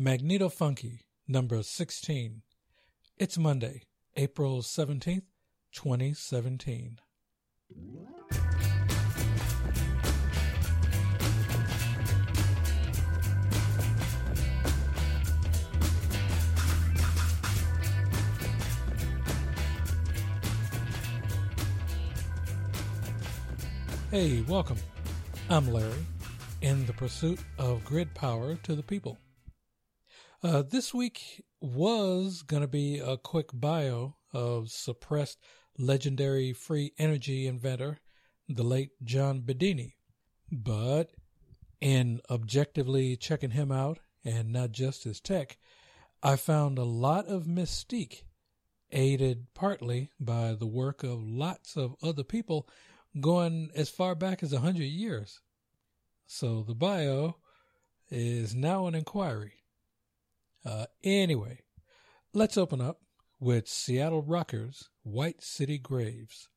Magneto Funky, number 16. It's Monday, April 17th, 2017. Hey, welcome. I'm Larry, in the pursuit of grid power to the people. Uh, this week was going to be a quick bio of suppressed legendary free energy inventor, the late John Bedini. But in objectively checking him out, and not just his tech, I found a lot of mystique, aided partly by the work of lots of other people going as far back as a hundred years. So the bio is now an inquiry. Uh, anyway, let's open up with Seattle Rockers' White City Graves.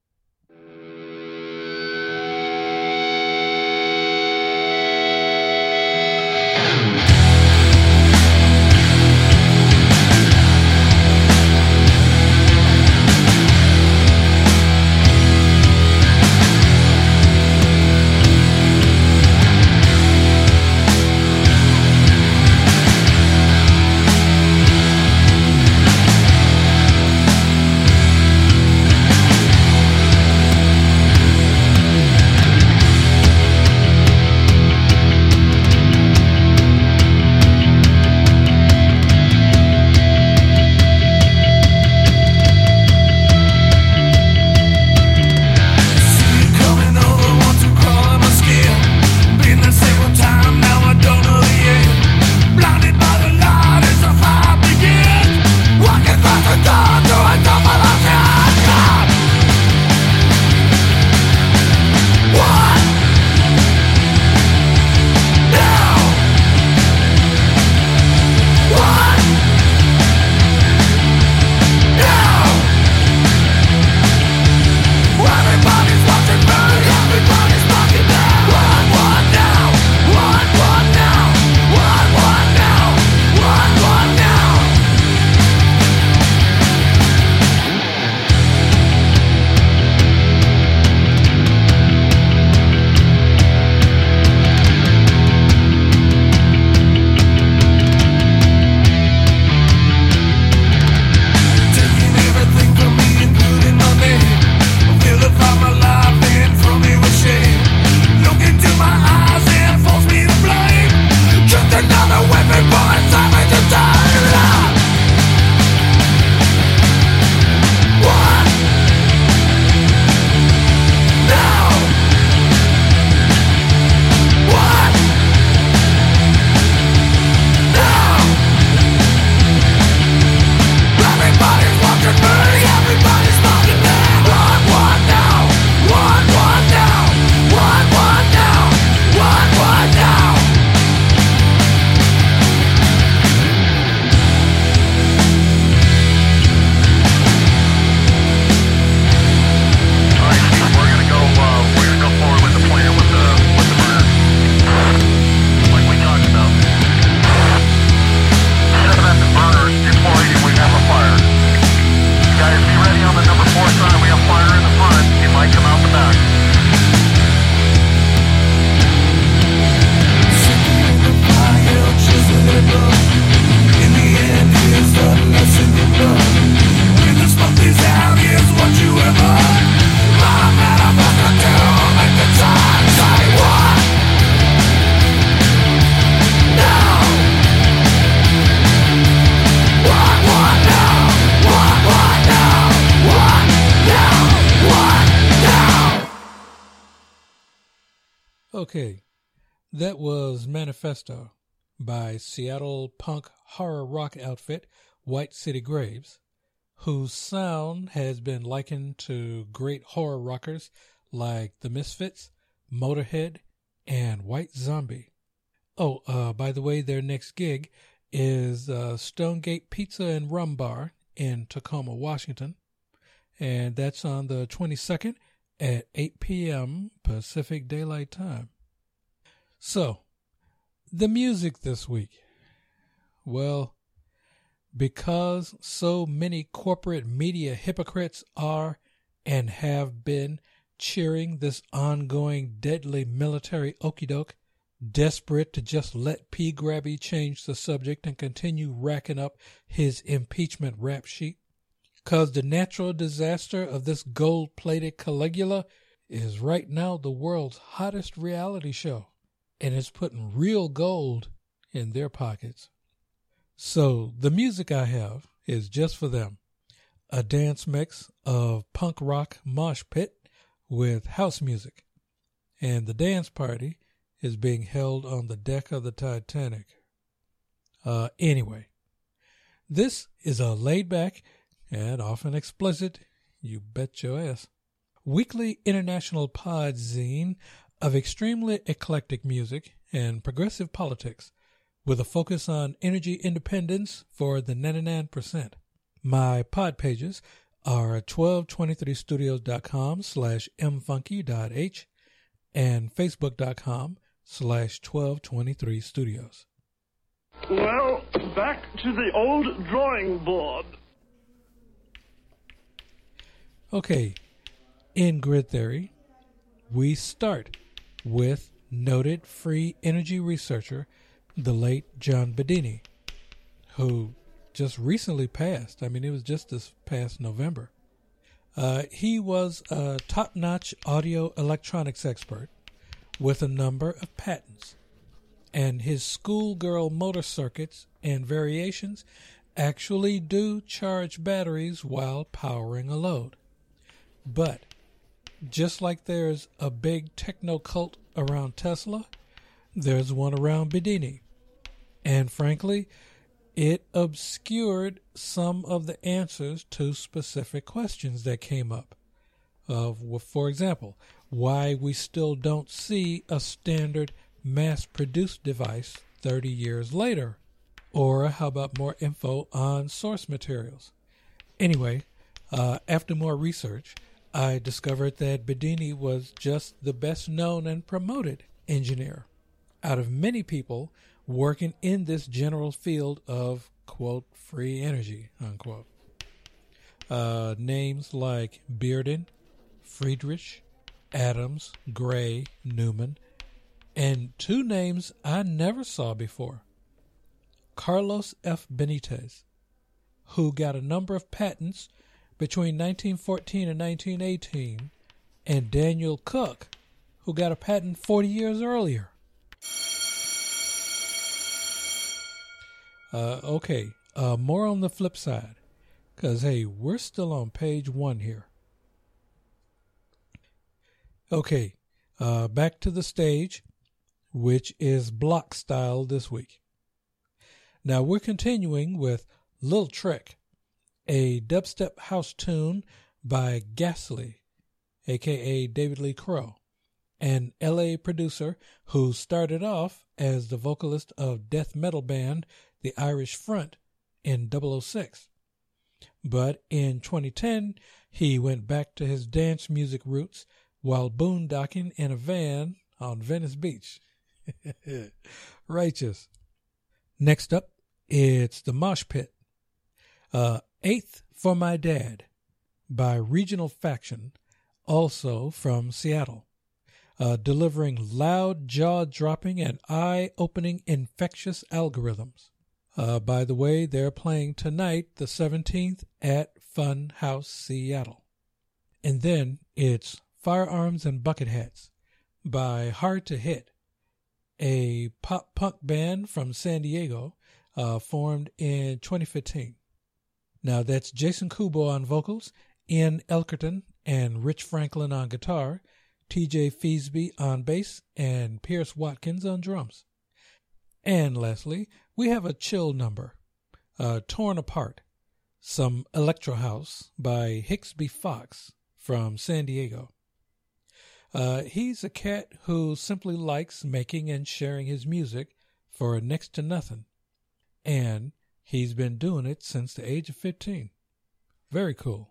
By Seattle punk horror rock outfit White City Graves, whose sound has been likened to great horror rockers like The Misfits, Motorhead, and White Zombie. Oh, uh, by the way, their next gig is uh, Stonegate Pizza and Rum Bar in Tacoma, Washington, and that's on the 22nd at 8 p.m. Pacific Daylight Time. So, the music this week. Well, because so many corporate media hypocrites are and have been cheering this ongoing deadly military okey doke, desperate to just let P. Grabby change the subject and continue racking up his impeachment rap sheet. Cause the natural disaster of this gold plated Caligula is right now the world's hottest reality show, and it's putting real gold in their pockets. So the music I have is just for them. A dance mix of punk rock mosh pit with house music. And the dance party is being held on the deck of the Titanic. Uh, anyway, this is a laid back and often explicit, you bet your ass, weekly international pod zine of extremely eclectic music and progressive politics with a focus on energy independence for the 99%. My pod pages are 1223studios.com slash mfunky.h and facebook.com slash 1223studios. Well, back to the old drawing board. Okay, in grid theory, we start with noted free energy researcher the late John Bedini, who just recently passed. I mean, it was just this past November. Uh, he was a top notch audio electronics expert with a number of patents, and his schoolgirl motor circuits and variations actually do charge batteries while powering a load. But just like there's a big techno cult around Tesla, there's one around Bedini. And frankly, it obscured some of the answers to specific questions that came up. Of, for example, why we still don't see a standard mass produced device 30 years later. Or how about more info on source materials? Anyway, uh, after more research, I discovered that Bedini was just the best known and promoted engineer out of many people working in this general field of quote free energy unquote. Uh, names like Bearden, Friedrich, Adams, Gray, Newman, and two names I never saw before. Carlos F. Benitez, who got a number of patents between 1914 and 1918, and Daniel Cook, who got a patent 40 years earlier. Uh, okay, uh, more on the flip side, because hey, we're still on page one here. Okay, uh, back to the stage, which is block style this week. Now we're continuing with Little Trick, a dubstep house tune by Gasly, aka David Lee Crow, an LA producer who started off as the vocalist of death metal band the Irish Front in 006. But in 2010, he went back to his dance music roots while boondocking in a van on Venice Beach. Righteous. Next up, it's The Mosh Pit. Uh, Eighth for My Dad by Regional Faction, also from Seattle. Delivering loud, jaw dropping, and eye opening infectious algorithms. Uh, by the way, they're playing tonight, the 17th, at Fun House Seattle. And then it's Firearms and Bucket Hats by Hard to Hit, a pop punk band from San Diego uh, formed in 2015. Now that's Jason Kubo on vocals, Ian Elkerton and Rich Franklin on guitar, TJ Feasby on bass, and Pierce Watkins on drums. And lastly, we have a chill number, uh, Torn Apart, some Electro House by Hicksby Fox from San Diego. Uh, he's a cat who simply likes making and sharing his music for next to nothing. And he's been doing it since the age of 15. Very cool.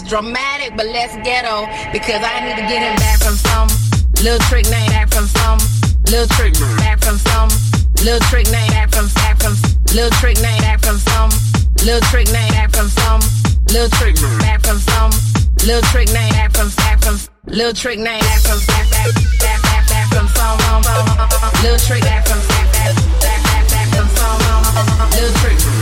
Dramatic, but less ghetto. Because I need to get him back from some little trick name, back from some little trick back from some little trick name, back from back from little trick name, back from some little trick name, back from some little trick back from some little trick name, back from back from little trick name, back from back back back back back from some little trick back from back back back back from some little trick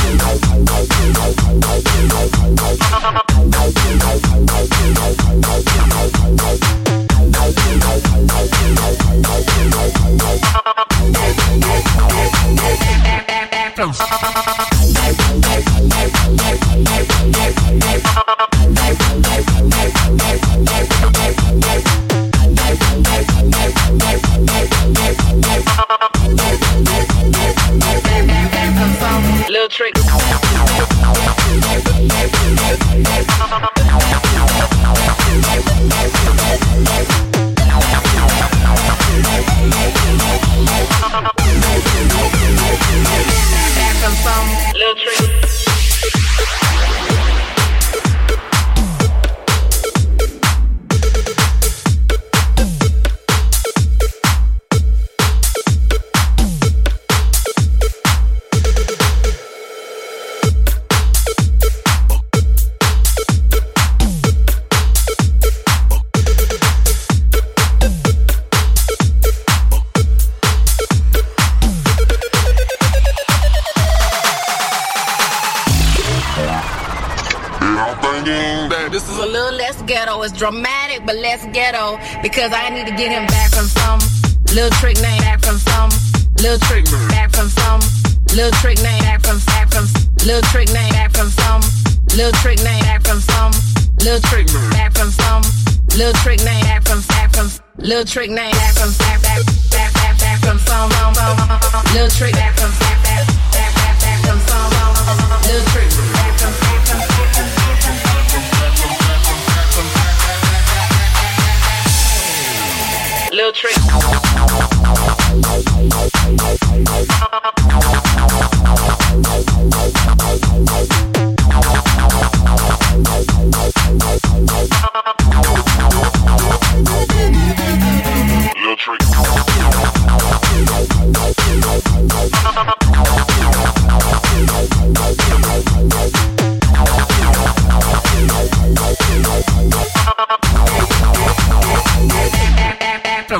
back This is a little less ghetto. It's dramatic, but less ghetto. Because I need to get him back from some little trick name, back from some little trick, back from some little trick name, back from back from little trick name, back from some little trick name, back from some little trick, back from some little trick name, back from back from little trick name, back from back back back back back from some little trick, back from back back back back back from some little trick, Little trick.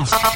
Little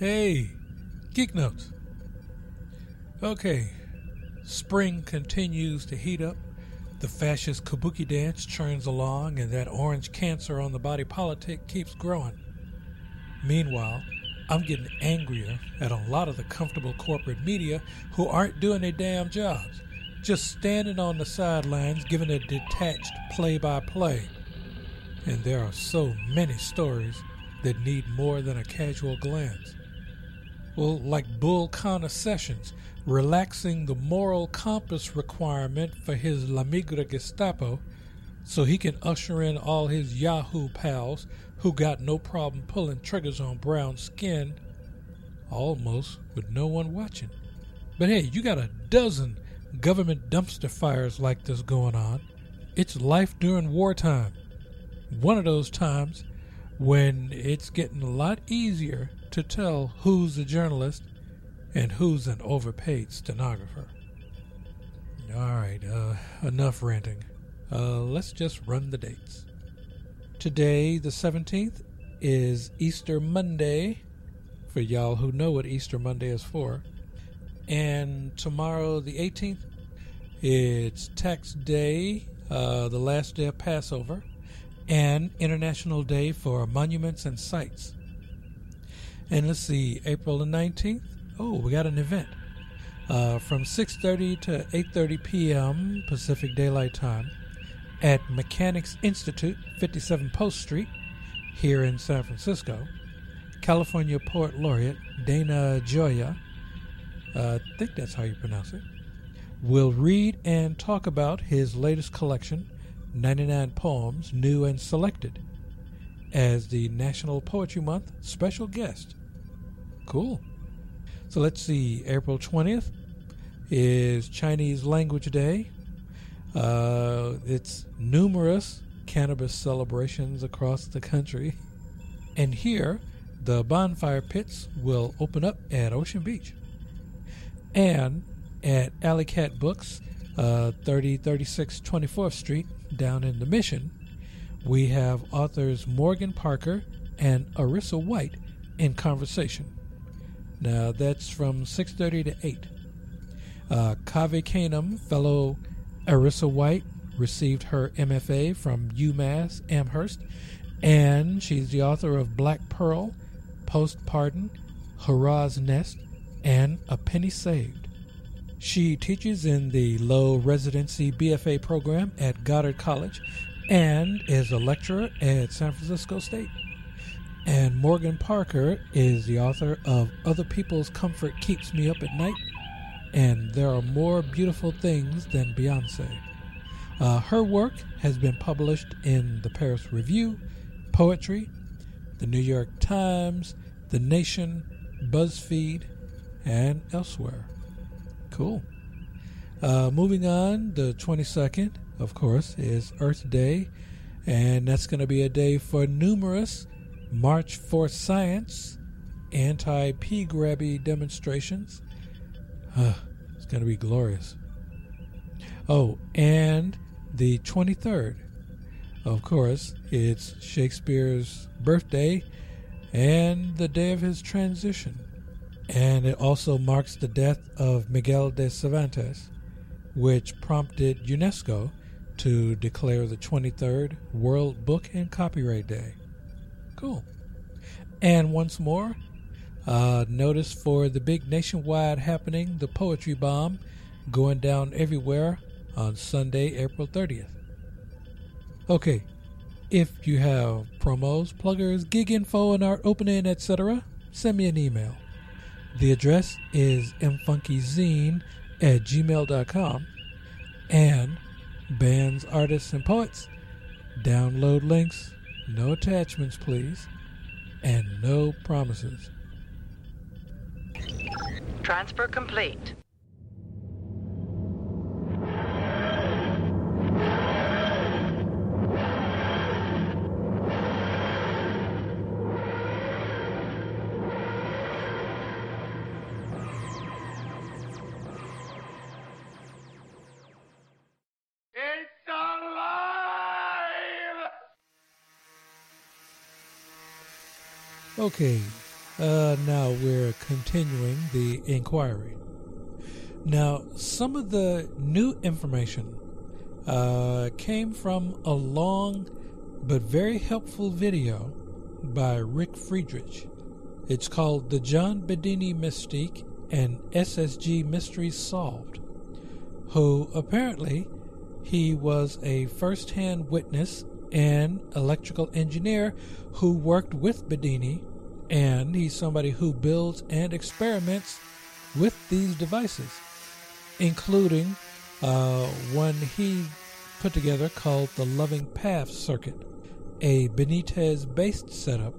Hey, Geek Notes. Okay, spring continues to heat up. The fascist kabuki dance churns along, and that orange cancer on the body politic keeps growing. Meanwhile, I'm getting angrier at a lot of the comfortable corporate media who aren't doing their damn jobs, just standing on the sidelines giving a detached play by play. And there are so many stories that need more than a casual glance. Like Bull Connor Sessions relaxing the moral compass requirement for his La Migra Gestapo so he can usher in all his Yahoo pals who got no problem pulling triggers on brown skin, almost with no one watching. But hey, you got a dozen government dumpster fires like this going on. It's life during wartime. One of those times when it's getting a lot easier to tell who's a journalist and who's an overpaid stenographer. All right, uh, enough ranting. Uh, let's just run the dates. Today, the 17th, is Easter Monday, for y'all who know what Easter Monday is for. And tomorrow, the 18th, it's Tax Day, uh, the last day of Passover, and International Day for Monuments and Sites. And let's see, April the 19th, oh, we got an event. Uh, from 6.30 to 8.30 p.m. Pacific Daylight Time at Mechanics Institute, 57 Post Street, here in San Francisco. California Poet Laureate Dana Gioia, uh, I think that's how you pronounce it, will read and talk about his latest collection, 99 Poems, New and Selected, as the National Poetry Month special guest. Cool. So let's see, April 20th is Chinese Language Day. Uh, it's numerous cannabis celebrations across the country. And here, the bonfire pits will open up at Ocean Beach. And at Alley Cat Books, uh, 3036 24th Street, down in the Mission, we have authors Morgan Parker and Arisa White in conversation. Now that's from 6:30 to 8. Uh, Canem fellow Arisa White received her MFA from UMass Amherst, and she's the author of Black Pearl, Post Pardon, Hurrah's Nest, and A Penny Saved. She teaches in the low residency BFA program at Goddard College and is a lecturer at San Francisco State. And Morgan Parker is the author of Other People's Comfort Keeps Me Up at Night and There Are More Beautiful Things Than Beyonce. Uh, her work has been published in the Paris Review, Poetry, the New York Times, The Nation, BuzzFeed, and elsewhere. Cool. Uh, moving on, the 22nd, of course, is Earth Day, and that's going to be a day for numerous March for Science anti P grabby demonstrations. Uh, it's going to be glorious. Oh, and the 23rd, of course, it's Shakespeare's birthday and the day of his transition. And it also marks the death of Miguel de Cervantes, which prompted UNESCO to declare the 23rd World Book and Copyright Day. Cool. And once more, uh, notice for the big nationwide happening, the Poetry Bomb, going down everywhere on Sunday, April 30th. Okay, if you have promos, pluggers, gig info, and art opening, etc., send me an email. The address is mfunkyzine at gmail.com. And bands, artists, and poets, download links no attachments, please. And no promises. Transfer complete. Okay, uh, now we're continuing the inquiry. Now, some of the new information uh, came from a long but very helpful video by Rick Friedrich. It's called The John Bedini Mystique and SSG Mysteries Solved, who apparently he was a first hand witness and electrical engineer who worked with Bedini, and he's somebody who builds and experiments with these devices, including uh, one he put together called the Loving Path Circuit, a Benitez based setup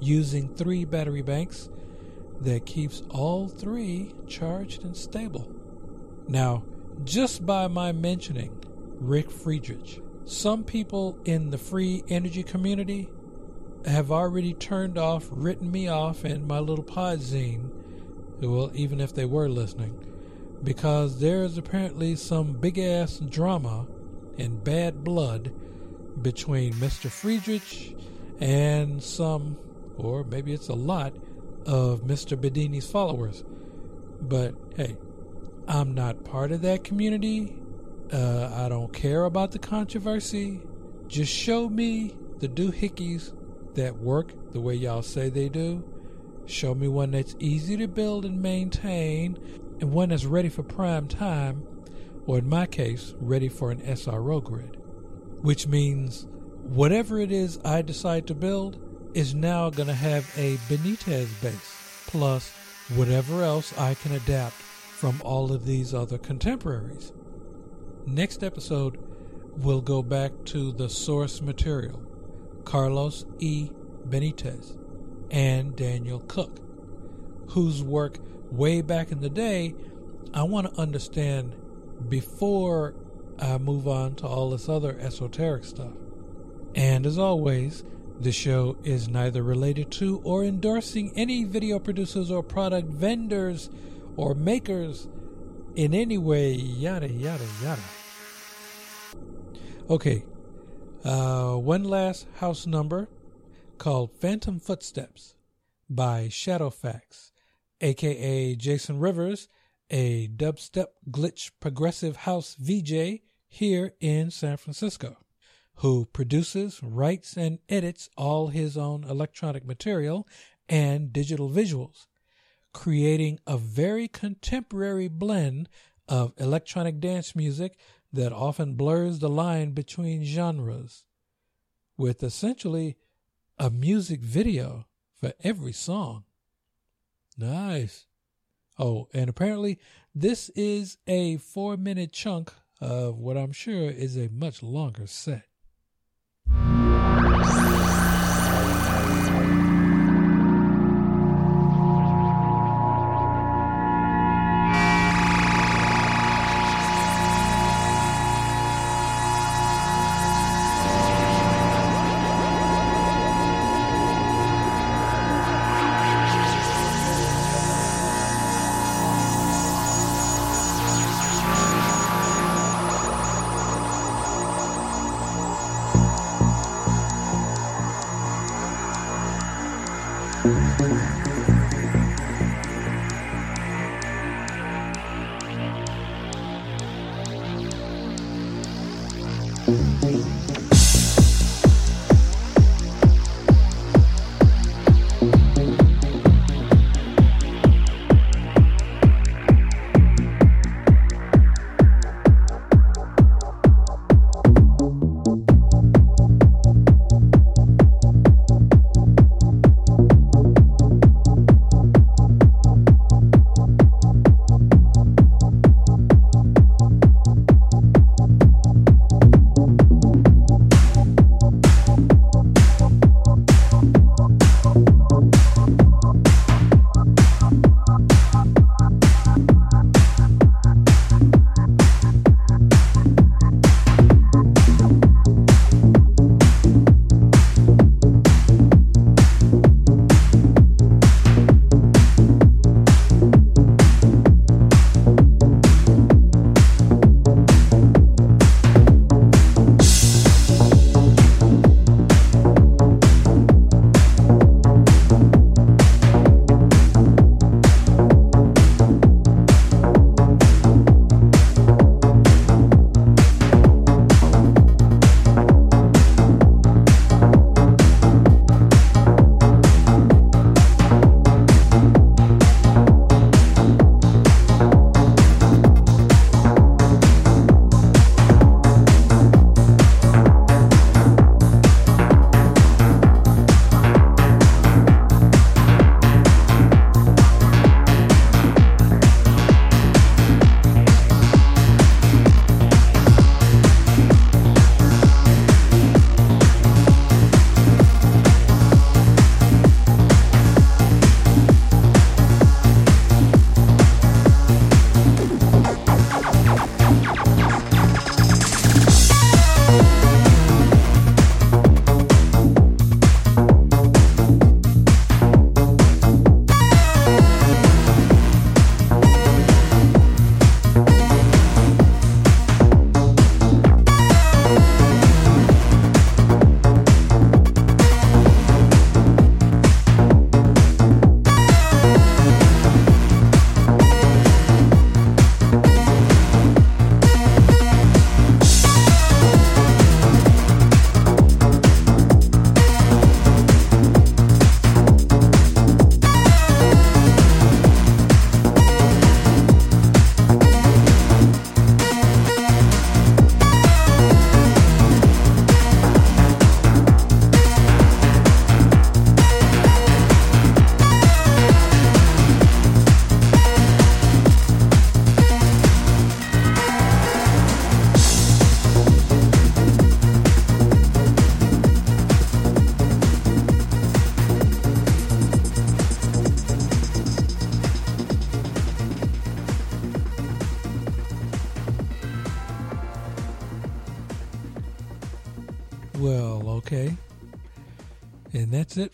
using three battery banks that keeps all three charged and stable. Now, just by my mentioning Rick Friedrich, some people in the free energy community have already turned off, written me off in my little podzine, well, even if they were listening, because there's apparently some big ass drama and bad blood between Mr. Friedrich and some, or maybe it's a lot, of Mr. Bedini's followers. But hey, I'm not part of that community. Uh, I don't care about the controversy. Just show me the doohickeys that work the way y'all say they do. Show me one that's easy to build and maintain, and one that's ready for prime time, or in my case, ready for an SRO grid. Which means whatever it is I decide to build is now going to have a Benitez base, plus whatever else I can adapt from all of these other contemporaries. Next episode, we'll go back to the source material Carlos E. Benitez and Daniel Cook, whose work way back in the day I want to understand before I move on to all this other esoteric stuff. And as always, the show is neither related to or endorsing any video producers or product vendors or makers in any way, yada, yada, yada. Okay, uh, one last house number called Phantom Footsteps by Shadowfax, aka Jason Rivers, a dubstep glitch progressive house VJ here in San Francisco who produces, writes, and edits all his own electronic material and digital visuals, creating a very contemporary blend of electronic dance music that often blurs the line between genres, with essentially a music video for every song. Nice. Oh, and apparently this is a four minute chunk of what I'm sure is a much longer set.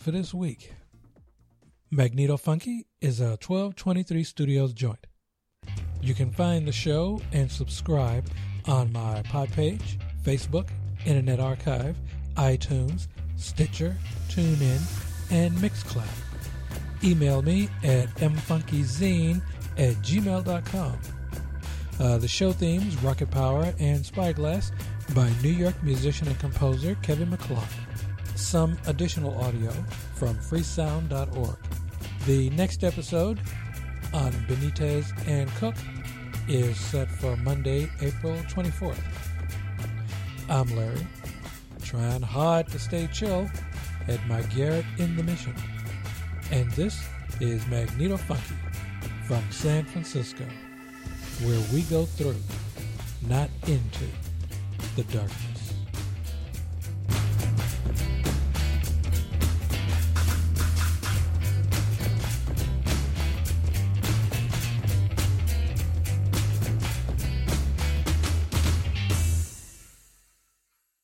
For this week. Magneto Funky is a 1223 Studios joint. You can find the show and subscribe on my pod page, Facebook, Internet Archive, iTunes, Stitcher, TuneIn, and Mixcloud. Email me at mfunkyzine at gmail.com. Uh, the show themes, Rocket Power and Spyglass, by New York musician and composer Kevin MacLeod. Some additional audio from freesound.org. The next episode on Benitez and Cook is set for Monday, April 24th. I'm Larry, trying hard to stay chill at my garret in the Mission. And this is Magneto Funky from San Francisco, where we go through, not into, the darkness.